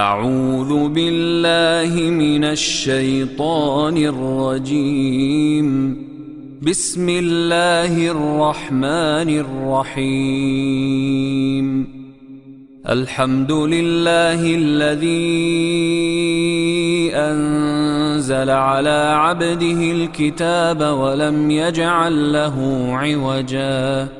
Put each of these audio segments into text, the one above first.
أعوذ بالله من الشيطان الرجيم. بسم الله الرحمن الرحيم. الحمد لله الذي أنزل على عبده الكتاب ولم يجعل له عوجاً.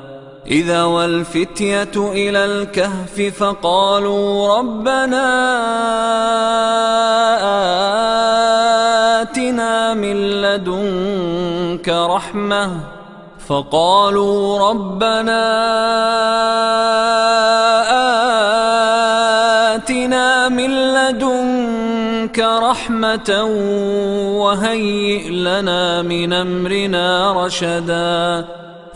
إذا والفتية إلى الكهف فقالوا ربنا آتنا من لدنك رحمة فقالوا ربنا آتنا من لدنك رحمة وهيئ لنا من أمرنا رشدا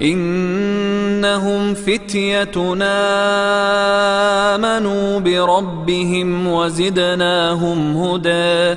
إنهم فتيتنا آمنوا بربهم وزدناهم هدى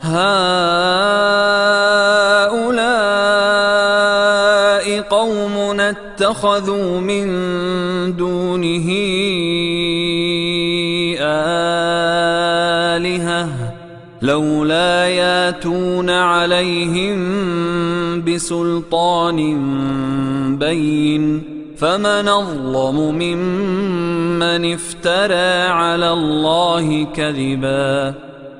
هؤلاء قوم اتخذوا من دونه آلهة لولا ياتون عليهم بسلطان بين فمن أظلم ممن افترى على الله كذبا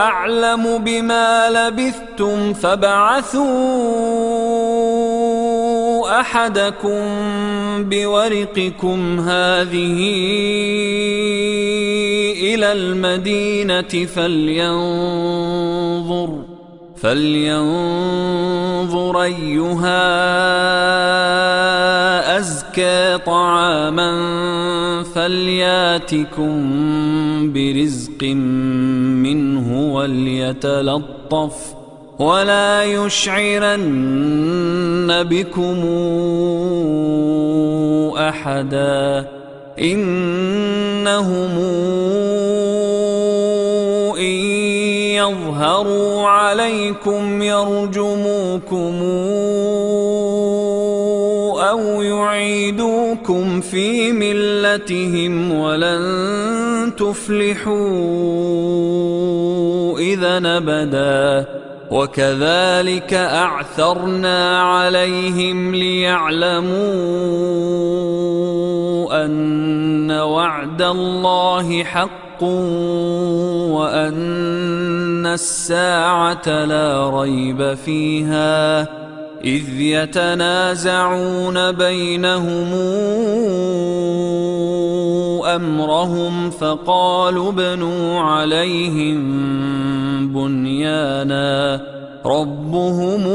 أعلم بما لبثتم فابعثوا أحدكم بورقكم هذه إلى المدينة فلينظر فلينظر أيها أزكى طعاما فلياتكم برزق منه وليتلطف ولا يشعرن بكم أحدا إنهم يظهروا عليكم يرجموكم أو يعيدوكم في ملتهم ولن تفلحوا إذا أبدا. وكذلك أعثرنا عليهم ليعلموا أن وعد الله حق وأن الساعة لا ريب فيها. إذ يتنازعون بينهم أمرهم فقالوا ابنوا عليهم بنيانا ربهم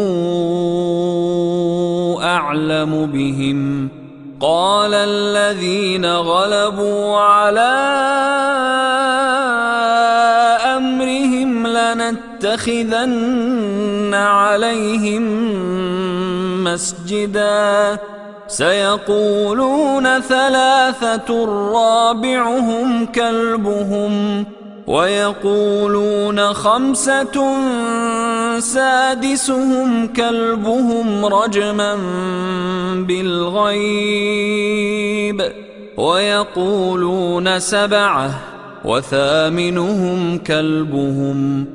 أعلم بهم قال الذين غلبوا على أمرهم لنتخذن عليهم مسجدا. سيقولون ثلاثة رابعهم كلبهم ويقولون خمسة سادسهم كلبهم رجما بالغيب. ويقولون سبعة وثامنهم كلبهم.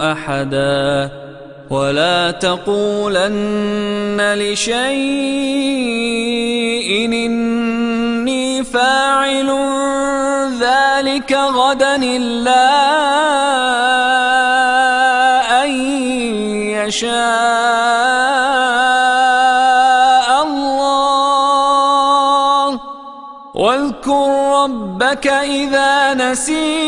أحدا. ولا تقولن لشيء إني فاعل ذلك غدا إلا أن يشاء الله. واذكر ربك إذا نسيت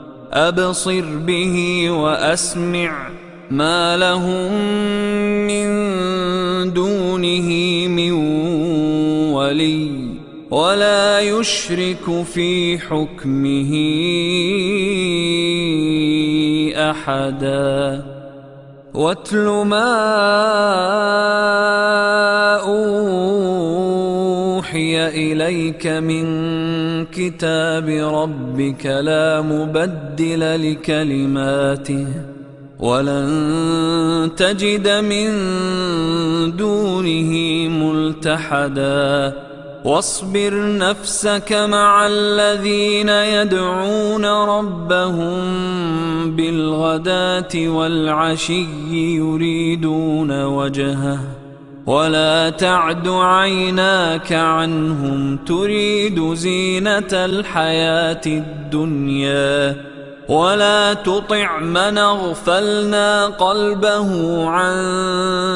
أبصر به وأسمع ما لهم من دونه من ولي ولا يشرك في حكمه أحدا. واتل ما أوحي إليك من كتاب ربك لا مبدل لكلماته ولن تجد من دونه ملتحدا واصبر نفسك مع الذين يدعون ربهم بالغداة والعشي يريدون وجهه ولا تعد عيناك عنهم تريد زينة الحياة الدنيا ولا تطع من اغفلنا قلبه عن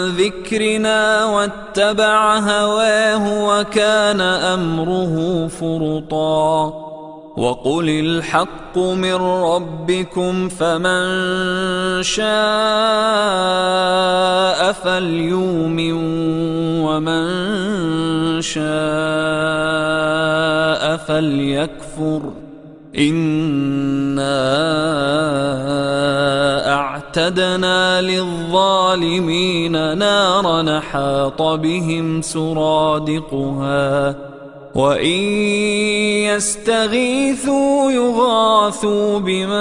ذكرنا واتبع هواه وكان أمره فرطا وقل الحق من ربكم فمن شاء فليؤمن ومن شاء فليكفر إنا أعتدنا للظالمين نارا حاط بهم سرادقها وإن يستغيثوا يغاثوا بماء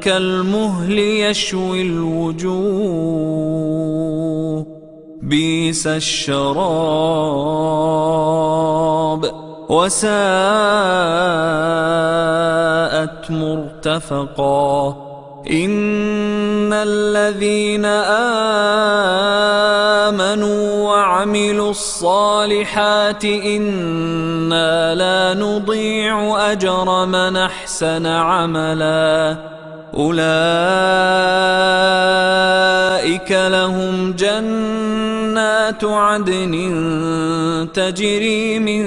كالمهل يشوي الوجوه بيس الشراب وساءت مرتفقا إن الذين آمنوا وعملوا الصالحات إنا لا نضيع أجر من أحسن عملا. أولئك لهم جنات عدن تجري من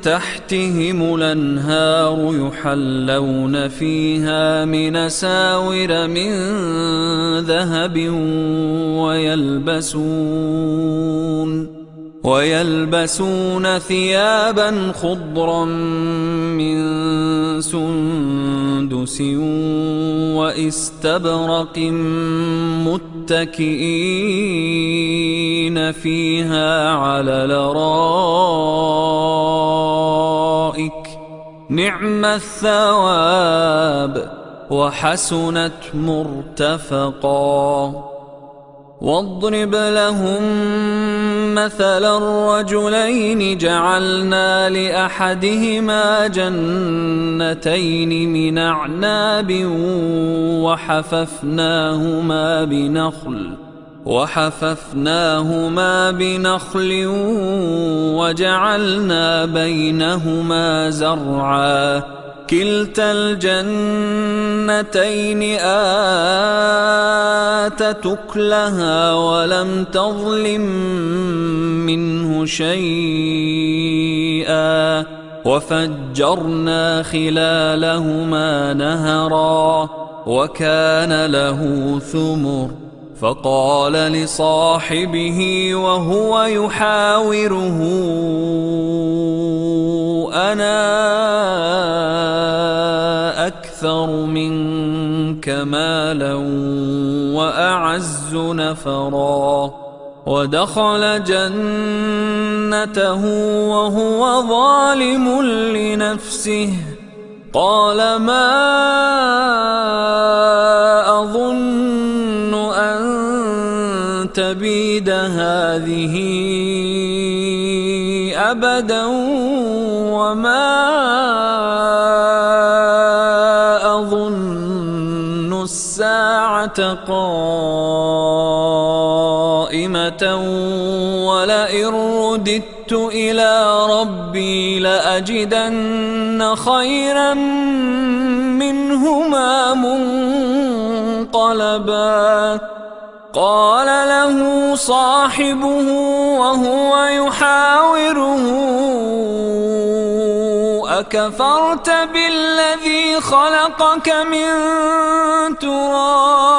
تحتهم الأنهار يحلون فيها من ساور من ذهب ويلبسون ويلبسون ثيابا خضرا من سندس واستبرق متكئين فيها على الارائك نعم الثواب وحسنت مرتفقا. واضرب لهم مثل الرجلين جعلنا لأحدهما جنتين من أعناب وحففناهما بنخل وحففناهما بنخل وجعلنا بينهما زرعا. كلتا الجنتين آتت أكلها ولم تظلم منه شيئا وفجرنا خلالهما نهرا وكان له ثمر فقال لصاحبه وهو يحاوره نفرا ودخل جنته وهو ظالم لنفسه. قال ما أظن أن تبيد هذه أبدا وما أظن الساعة ولئن رددت إلى ربي لاجدن خيرا منهما منقلبا قال له صاحبه وهو يحاوره أكفرت بالذي خلقك من تراب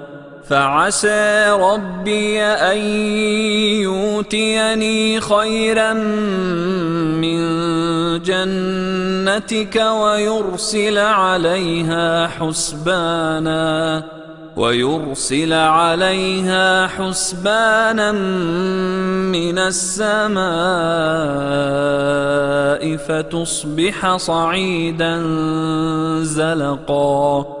فعسى ربي أن يؤتيني خيرا من جنتك ويرسل عليها حسبانا ويرسل عليها حسبانا من السماء فتصبح صعيدا زلقا.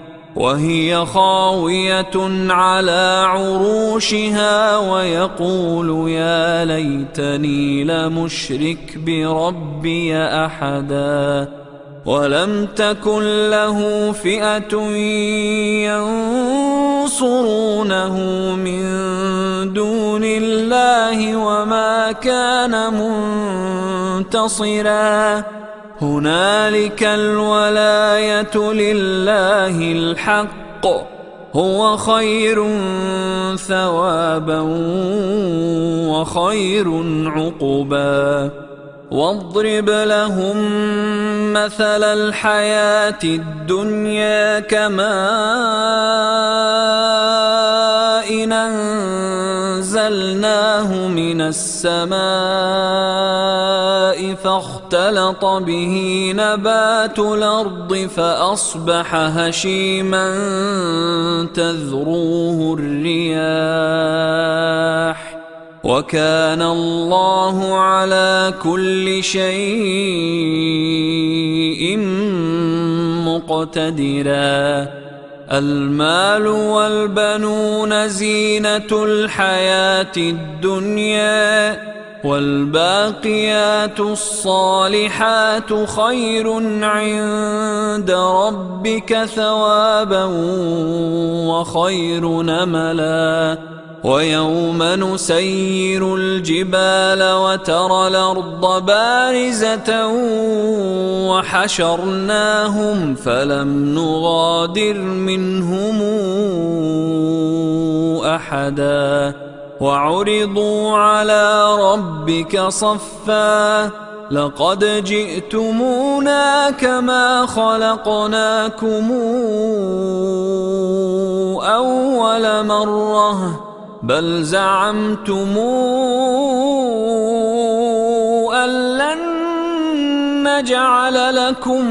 وهي خاوية على عروشها ويقول يا ليتني لمشرك بربي أحدا ولم تكن له فئة ينصرونه من دون الله وما كان منتصرا هنالك الولاية لله الحق هو خير ثوابا وخير عقبا. واضرب لهم مثل الحياة الدنيا كماء أنزلناه من السماء فاختلط به نبات الأرض فأصبح هشيما تذروه الرياح وكان الله على كل شيء مقتدرا المال والبنون زينة الحياة الدنيا والباقيات الصالحات خير عند ربك ثوابا وخير نملا. ويوم نسير الجبال وترى الأرض بارزة وحشرناهم فلم نغادر منهم أحدا وعرضوا على ربك صفا لقد جئتمونا كما خلقناكم أول مرة بل زعمتم أن لن نجعل لكم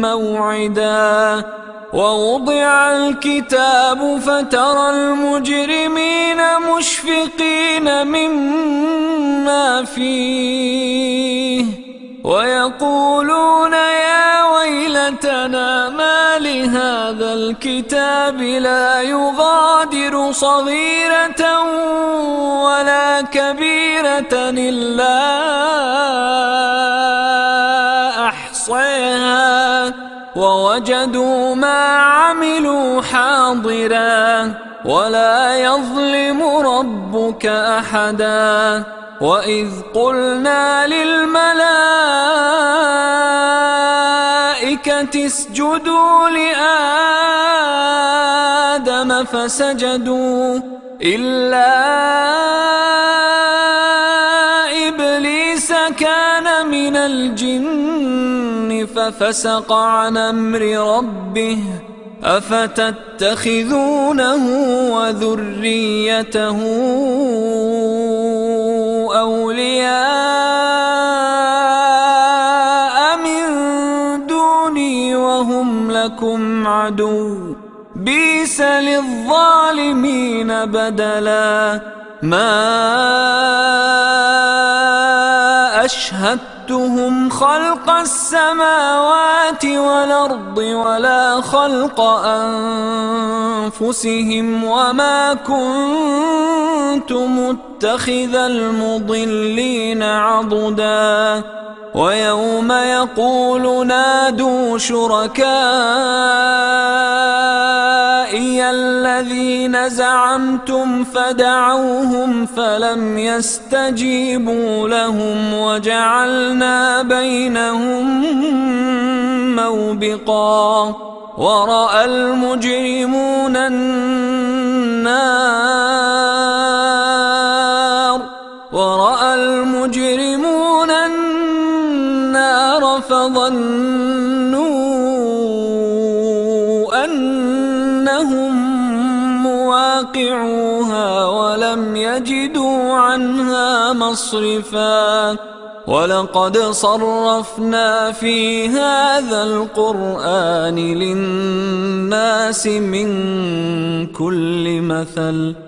موعدا. ووضع الكتاب فترى المجرمين مشفقين مما فيه. ويقولون يا ويلتنا ما لهذا الكتاب لا يغادر صغيرة ولا كبيرة إلا أحصيها. ووجدوا ما عملوا حاضرا ولا يظلم ربك أحدا. وإذ قلنا للملائكة الملائكة اسجدوا لآدم فسجدوا إلا إبليس كان من الجن ففسق عن أمر ربه أفتتخذونه وذريته لكم عدو بيس للظالمين بدلا. ما أشهدتهم خلق السماوات والأرض ولا خلق أنفسهم وما كنت متخذ المضلين عضدا. ويوم يقول نادوا شركائي الذين زعمتم فدعوهم فلم يستجيبوا لهم وجعلنا بينهم موبقا. ورأى المجرمون النار ورأى المجرمون النار فظنوا أنهم مواقعوها ولم يجدوا عنها مصرفا ولقد صرفنا في هذا القرآن للناس من كل مثل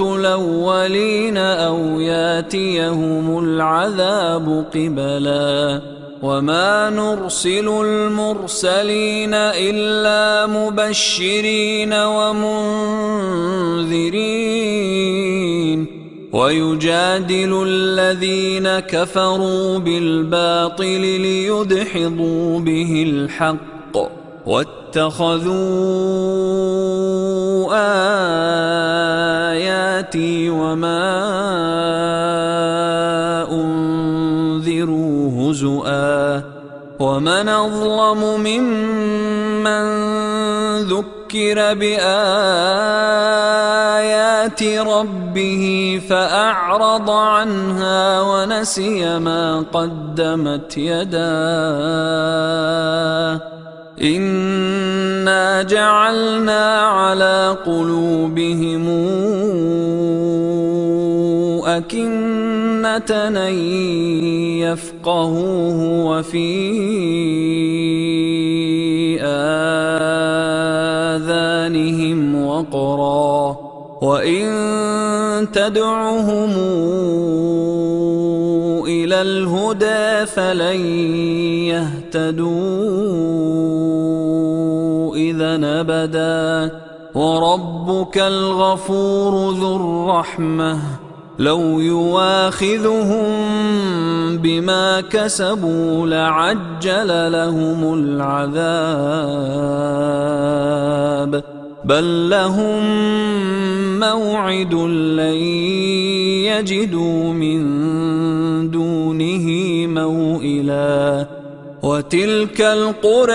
الأولين أو ياتيهم العذاب قبلا وما نرسل المرسلين إلا مبشرين ومنذرين ويجادل الذين كفروا بالباطل ليدحضوا به الحق واتخذوا آياتي وما أنذروا هزؤا ومن أظلم ممن ذكر بآيات ربه فأعرض عنها ونسي ما قدمت يداه إنا جعلنا على قلوبهم أكنة أن يفقهوه وفي آذانهم وقرا وإن تدعهم إلى الهدى فلن يهتدوا إذا أبدا. وربك الغفور ذو الرحمة. لو يواخذهم بما كسبوا لعجل لهم العذاب. بل لهم موعد لن يجدوا من دونه موئلا. وتلك القرى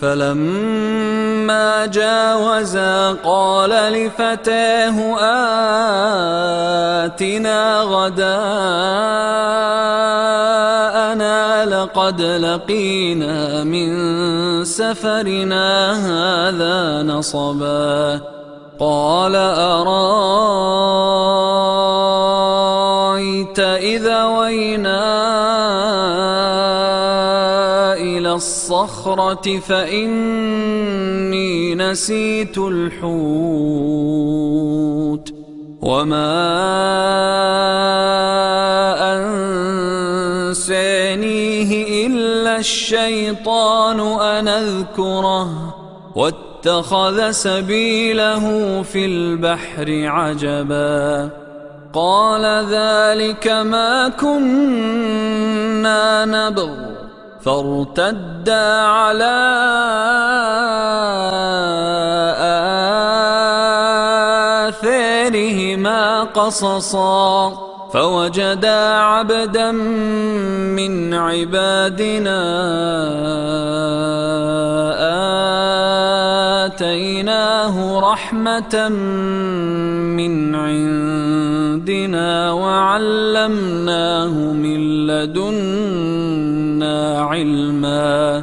فلما جاوزا قال لفتاه آتنا غداءنا لقد لقينا من سفرنا هذا نصبا قال أرأيت إذا وينا الصخرة فإني نسيت الحوت وما أنسانيه إلا الشيطان أن أذكره واتخذ سبيله في البحر عجبا قال ذلك ما كنا نبغ فارتدا على آثارهما قصصا. فوجدا عبدا من عبادنا آتيناه رحمة من عندنا وعلمناه من لدنا علما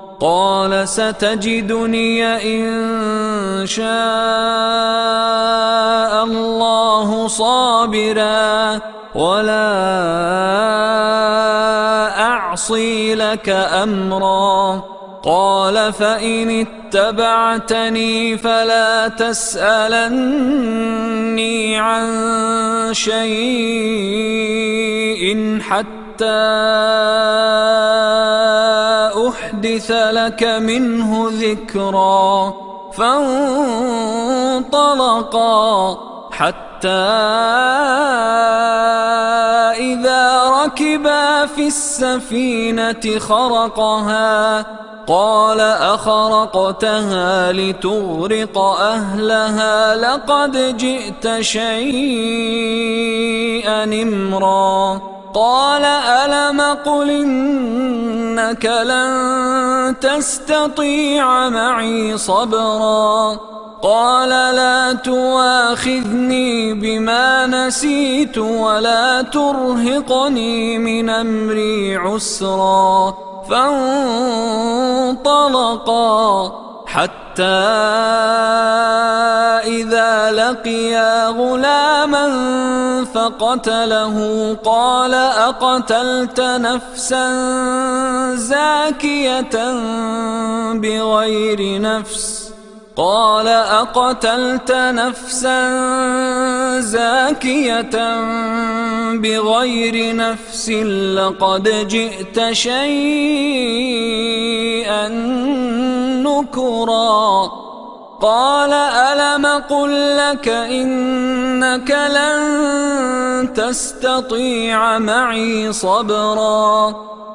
قال ستجدني إن شاء الله صابرا ولا أعصي لك أمرا. قال فإن اتبعتني فلا تسألني عن شيء حتى أحدث لك منه ذكرا فانطلقا حتى إذا ركبا في السفينة خرقها قال أخرقتها لتغرق أهلها لقد جئت شيئا إمرا قال ألم قل إنك لن تستطيع معي صبرا قال لا تواخذني بما نسيت ولا ترهقني من أمري عسرا فانطلقا حتى إذا لقيا غلاما فقتله قال أقتلت نفسا زاكية بغير نفس قال أقتلت نفسا زاكية بغير نفس لقد جئت شيئا نكرا. قال ألم قل لك إنك لن تستطيع معي صبرا؟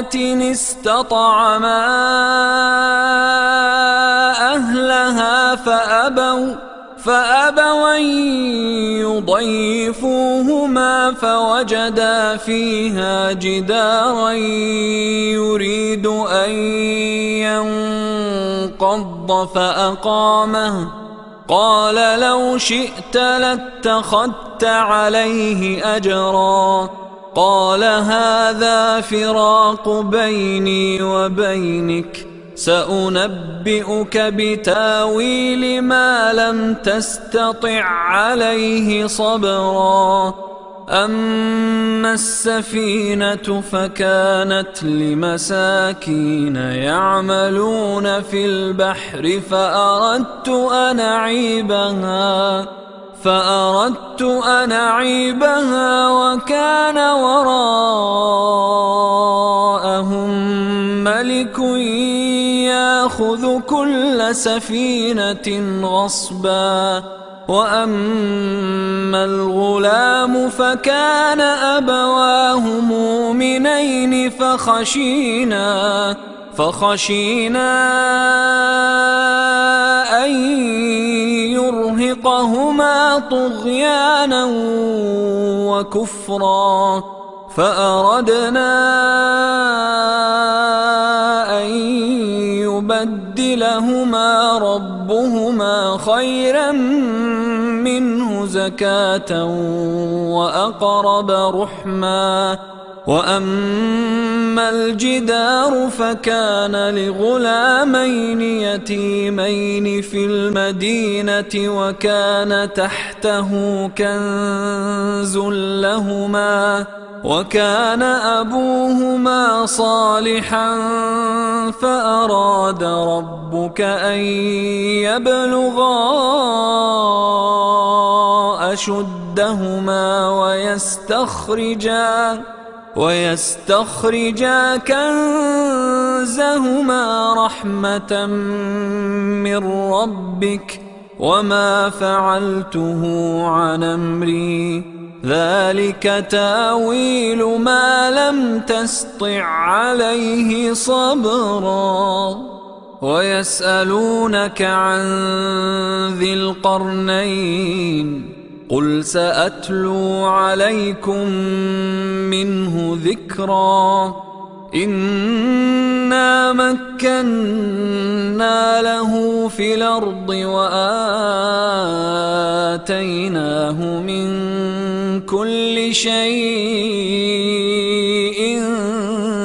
قرية استطعما أهلها فأبوا فأبوا ضيفوهما فوجدا فيها جدارا يريد أن ينقض فأقامه. قال لو شئت لاتخذت عليه أجرا. قال هذا فراق بيني وبينك سأنبئك بتاويل ما لم تستطع عليه صبرا. أما السفينة فكانت لمساكين يعملون في البحر فأردت أن أعيبها. فأردت أن أعيبها وكان وراءهم ملك يأخذ كل سفينة غصبا وأما الغلام فكان أبواه مؤمنين فخشينا فخشينا أن يرهقهما طغيانا وكفرا فأردنا أن يبدلهما ربهما خيرا منه زكاة وأقرب رحمًا واما الجدار فكان لغلامين يتيمين في المدينة وكان تحته كنز لهما وكان ابوهما صالحا فاراد ربك ان يبلغا اشدهما ويستخرجا ويستخرجا كنزهما رحمة من ربك وما فعلته عن أمري. ذلك تأويل ما لم تسطع عليه صبرا. ويسألونك عن ذي القرنين. قل ساتلو عليكم منه ذكرا انا مكنا له في الأرض واتيناه من كل شيء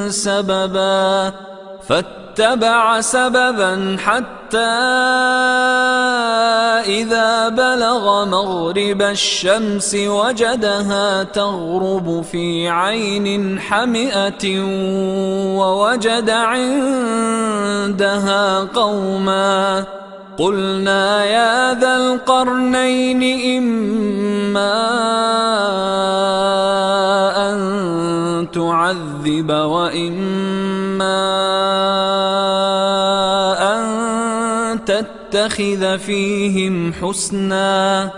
سببا فاتبع سببا حتى إذا بلغ مغرب الشمس وجدها تغرب في عين حمئة ووجد عندها قوما قلنا يا ذا القرنين إما أن تعذب وإما يتخذ فيهم حسنا.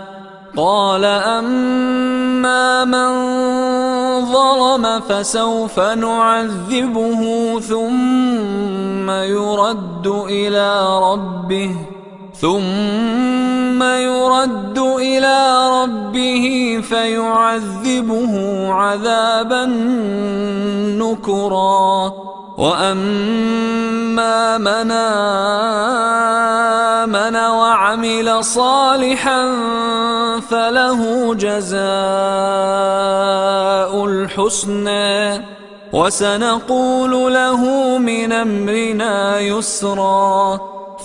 قال أما من ظلم فسوف نعذبه ثم يرد إلى ربه. ثم يرد إلى ربه فيعذبه عذابا نكرا. وأما من آمن وعمل صالحا فله جزاء الحسنى. وسنقول له من أمرنا يسرا.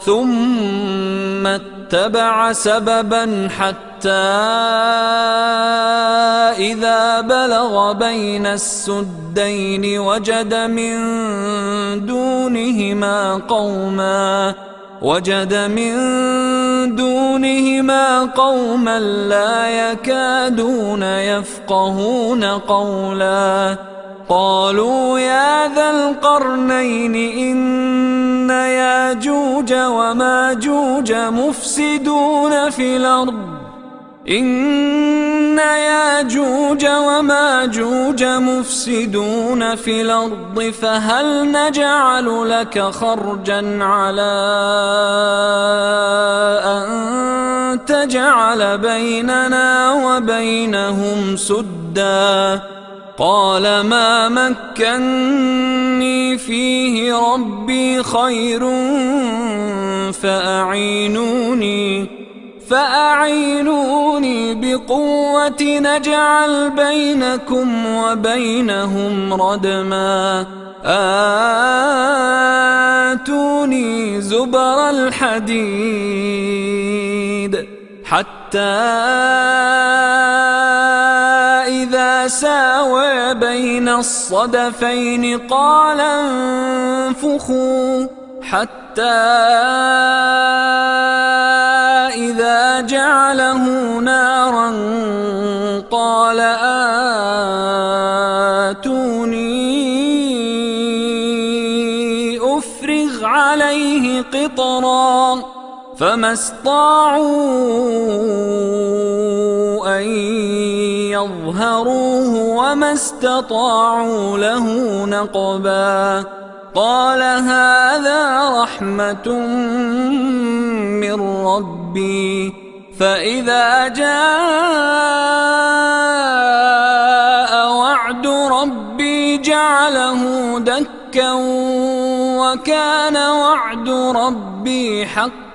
ثم اتبع سببا حتى إذا بلغ بين السدين وجد من دونهما قوما وجد من دونهما قوما لا يكادون يفقهون قولا. قالوا يا ذا القرنين إن ياجوج وماجوج مفسدون في الأرض. إن ياجوج وماجوج مفسدون في الأرض فهل نجعل لك خرجا على أن تجعل بيننا وبينهم سدا؟ قال ما مكني فيه ربي خير فأعينوني فأعينوني بقوة نجعل بينكم وبينهم ردما. آتوني زبر الحديد حتى ساوى بين الصدفين قال انفخوا حتى إذا جعله نارا قال آتوني فما استطاعوا أن يظهروه وما استطاعوا له نقبا قال هذا رحمة من ربي فإذا جاء وعد ربي جعله دكا وكان وعد ربي حقا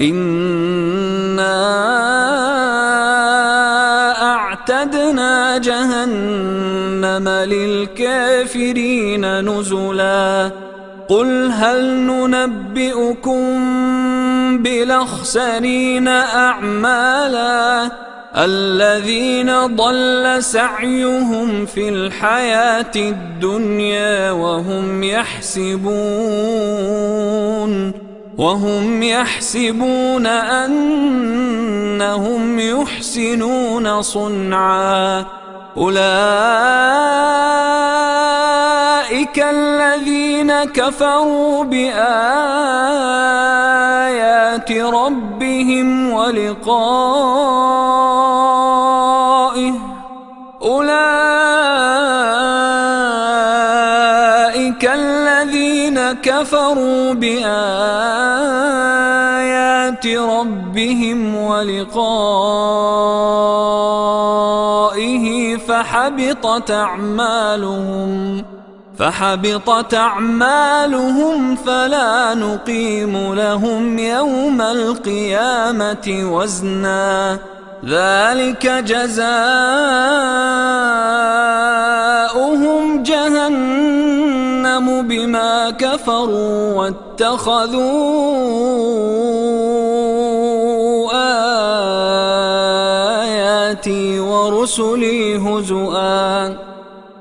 إنا أعتدنا جهنم للكافرين نزلا قل هل ننبئكم بالأخسرين أعمالا الذين ضل سعيهم في الحياة الدنيا وهم يحسبون وهم يحسبون أنهم يحسنون صنعا. أولئك الذين كفروا بآيات ربهم ولقائه. أولئك الذين كفروا بآيات ربهم ولقائه فحبطت أعمالهم فحبطت أعمالهم فلا نقيم لهم يوم القيامة وزنا. ذلك جزاؤهم جهنم بما كفروا واتخذوا آياتي ورسلي هزؤا.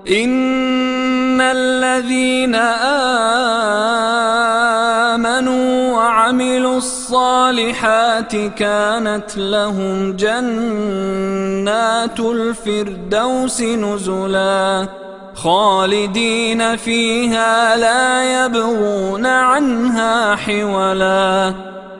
إن الذين آمنوا وعملوا الصالحات كانت لهم جنات الفردوس نزلا. خالدين فيها لا يبغون عنها حولا.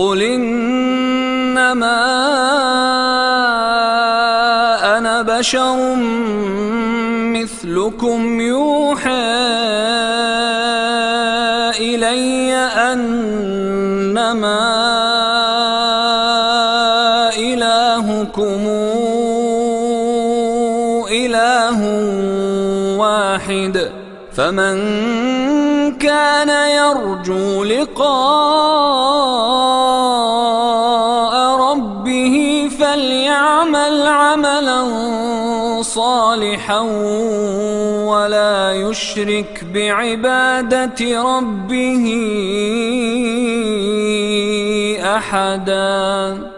قل إنما أنا بشر مثلكم يوحى إلي أنما إلهكم إله واحد فمن كان يرجو لقاء صالحا ولا يشرك بعبادة ربه أحداً.